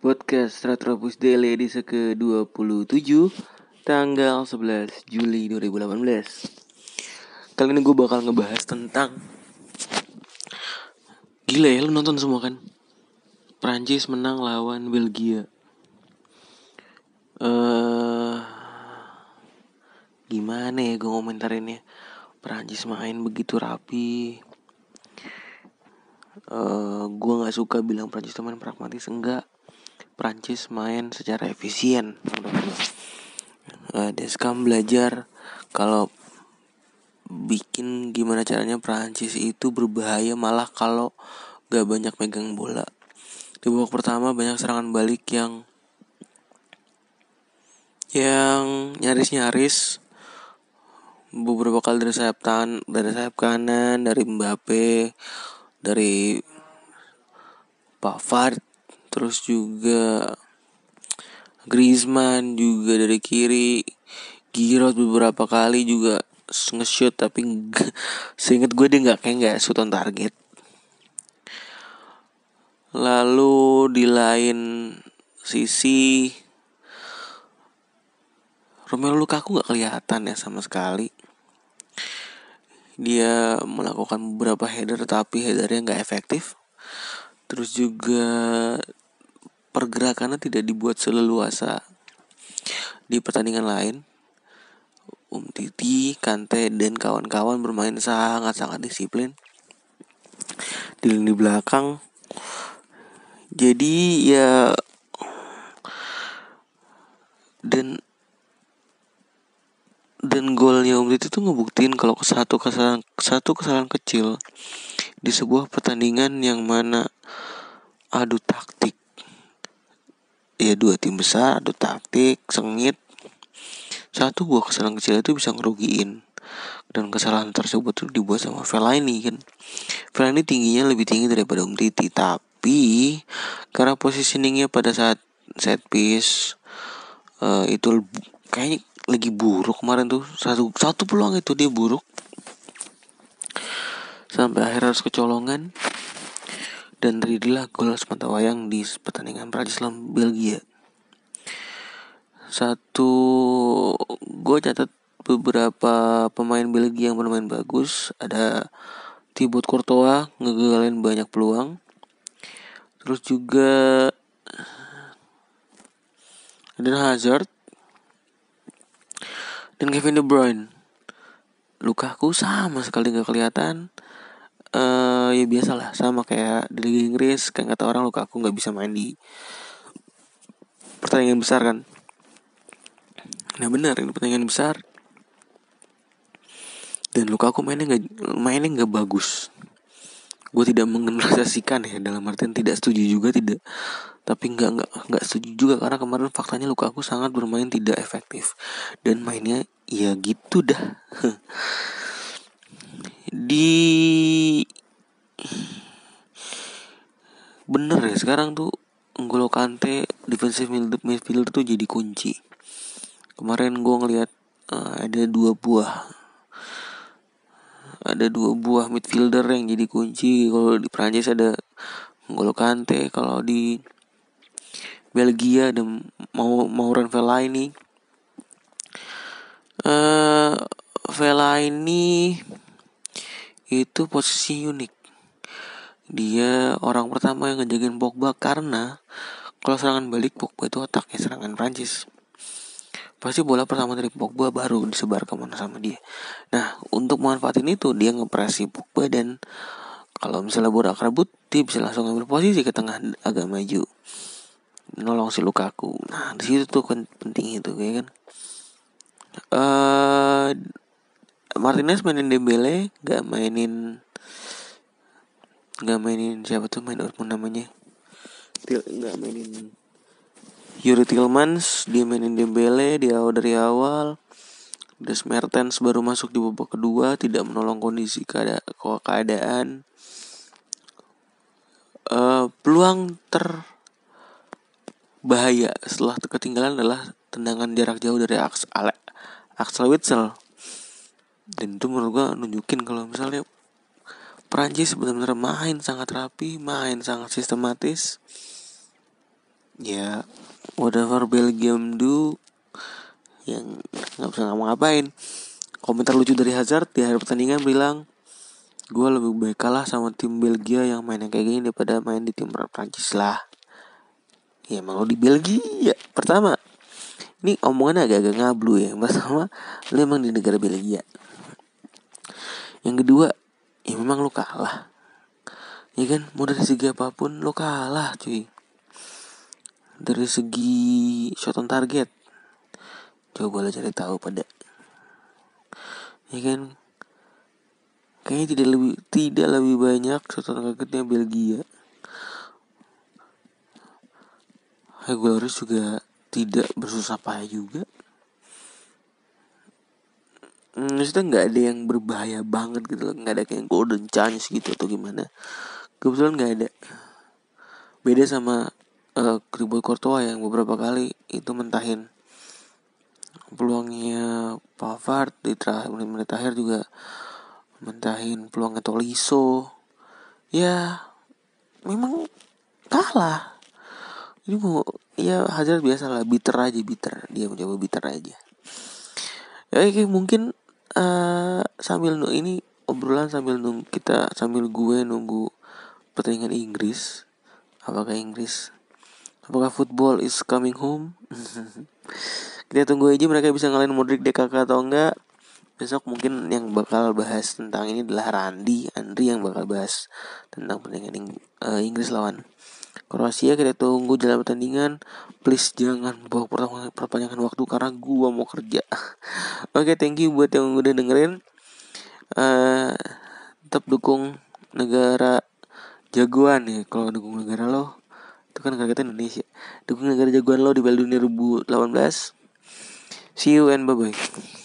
Podcast Retropus Daily edisi ke-27 Tanggal 11 Juli 2018 Kali ini gue bakal ngebahas tentang Gila ya lu nonton semua kan? Prancis menang lawan Belgia. Uh, Gimana ya gue komentarinnya Prancis main begitu rapi. Uh, gue nggak suka bilang Prancis teman pragmatis enggak Prancis main secara efisien. Uh, Deskam belajar kalau bikin gimana caranya Prancis itu berbahaya malah kalau gak banyak megang bola. Di babak pertama banyak serangan balik yang yang nyaris-nyaris. Beberapa kali dari sayap tan dari sayap kanan dari Mbappe dari Pavard terus juga Griezmann juga dari kiri. Giroud beberapa kali juga nge-shoot tapi seinget gue dia nggak kayak nggak shoot on target. Lalu di lain sisi Romelu Lukaku nggak kelihatan ya sama sekali. Dia melakukan beberapa header tapi headernya nggak efektif terus juga pergerakannya tidak dibuat seleluasa di pertandingan lain. Um Titi, Kante dan kawan-kawan bermain sangat-sangat disiplin. Di lini belakang. Jadi ya dan dan golnya Om Titi tuh ngebuktiin kalau satu kesalahan satu kesalahan kecil di sebuah pertandingan yang mana adu taktik. Ya dua tim besar adu taktik sengit. Satu buah kesalahan kecil itu bisa ngerugiin. Dan kesalahan tersebut tuh dibuat sama Fellaini kan? Fellaini tingginya lebih tinggi daripada Om Titi. Tapi karena positioningnya pada saat set piece uh, itu kayaknya lagi buruk kemarin tuh. Satu satu peluang itu dia buruk. Sampai akhir harus kecolongan dan terjadilah gol semata wayang di pertandingan Prancis lawan Belgia. Satu gue catat beberapa pemain Belgia yang bermain bagus. Ada Thibaut Courtois ngegalin banyak peluang. Terus juga ada Hazard dan Kevin De Bruyne. Lukaku sama sekali nggak kelihatan uh, ya biasalah sama kayak di Liga Inggris kayak kata orang Lukaku nggak bisa main di pertandingan besar kan? Nah benar ini pertandingan besar. Dan Lukaku mainnya nggak mainnya nggak bagus. Gue tidak mengeneralisasikan ya dalam artian tidak setuju juga tidak tapi nggak nggak nggak setuju juga karena kemarin faktanya Lukaku sangat bermain tidak efektif. Dan mainnya ya gitu dah di bener ya sekarang tuh N'Golo Kante defensive midfielder tuh jadi kunci. Kemarin gue ngeliat uh, ada dua buah. Ada dua buah midfielder yang jadi kunci. Kalau di Prancis ada N'Golo Kante kalau di Belgia ada mau Mauran Fellaini. Uh, Fellaini itu posisi unik dia orang pertama yang ngejagain Pogba karena kalau serangan balik Pogba itu otaknya serangan Prancis pasti bola pertama dari Pogba baru disebar ke mana sama dia. Nah, untuk memanfaatin itu dia ngepresi Pogba dan kalau misalnya bola kerebut dia bisa langsung ngambil posisi ke tengah agak maju nolong si Lukaku. Nah, di situ tuh penting itu kayak kan. Uh, Martinez mainin Dembele, gak mainin gak mainin siapa tuh main Dortmund namanya. Gak mainin. Yuri Tillmans dia mainin Dembele di awal dari awal. Des Mertens baru masuk di babak kedua tidak menolong kondisi keada keadaan. Uh, peluang terbahaya setelah ketinggalan adalah tendangan jarak jauh dari Aks Ale Axel Witsel dan itu menurut gue nunjukin kalau misalnya Prancis benar-benar main sangat rapi main sangat sistematis. Ya whatever Belgium do yang nggak bisa ngapa-ngapain komentar lucu dari Hazard di akhir pertandingan bilang gue lebih baik kalah sama tim Belgia yang mainnya kayak gini daripada main di tim Prancis lah. Ya emang di Belgia pertama. Ini omongannya agak-agak ngablu ya pertama lo emang di negara Belgia yang kedua ya memang lo kalah. Ya kan? Mau dari segi apa pun lo kalah cuy. Dari segi shot on target. Coba lo cari tahu pada. Ya kan? Kayaknya tidak lebih tidak lebih banyak shot on targetnya Belgia. Hugo Lloris juga tidak bersusah payah juga maksudnya nggak ada yang berbahaya banget gitu loh. Nggak ada kayak golden chance gitu atau gimana. Kebetulan nggak ada. Beda sama uh, Kribot Courtois yang beberapa kali itu mentahin peluangnya Pavard di terakhir menit-menit akhir juga mentahin peluangnya Tolisso. Ya memang kalah. Ini mau ya Hazard biasa lah bitter aja bitter. Dia mencoba bitter aja. Ya oke mungkin uh, sambil nunggu ini obrolan sambil nunggu kita sambil gue nunggu pertandingan Inggris. Apakah Inggris? Apakah football is coming home? Kita tunggu aja mereka bisa ngalahin Modric DKK atau enggak. Besok mungkin yang bakal bahas tentang ini adalah Randy Andri yang bakal bahas tentang pertandingan uh, Inggris lawan Kroasia kita tunggu dalam pertandingan. Please jangan bawa perpanjangan waktu karena gua mau kerja. Oke okay, thank you buat yang udah dengerin. Uh, tetap dukung negara jagoan ya. Kalau dukung negara lo itu kan kita Indonesia. Dukung negara jagoan lo di Piala Dunia 2018 see you and bye bye